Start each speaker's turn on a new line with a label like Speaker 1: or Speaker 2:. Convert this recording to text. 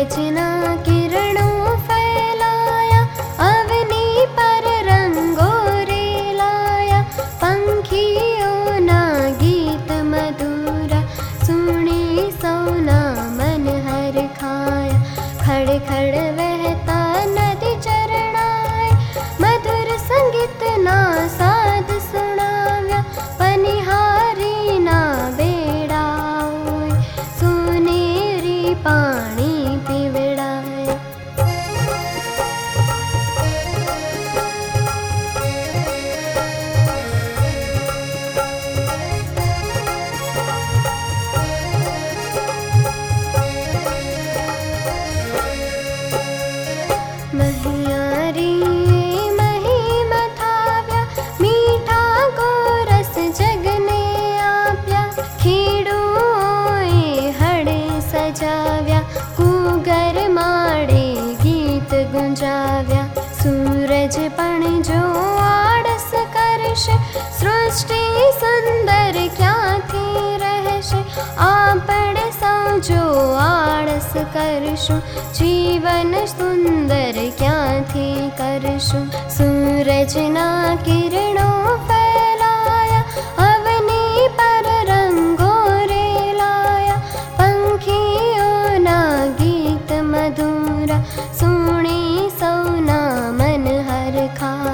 Speaker 1: सूरजना बचाव्या Cougar माडे गीत गुञ्जाव्या सूरज पण जो आडस करश सृष्टि सुन्दर क्याथि रहश आपण सौ जो आडस करशु ्याहशो आसीन सूदर क्याश सूरजना किरण मन हि खाद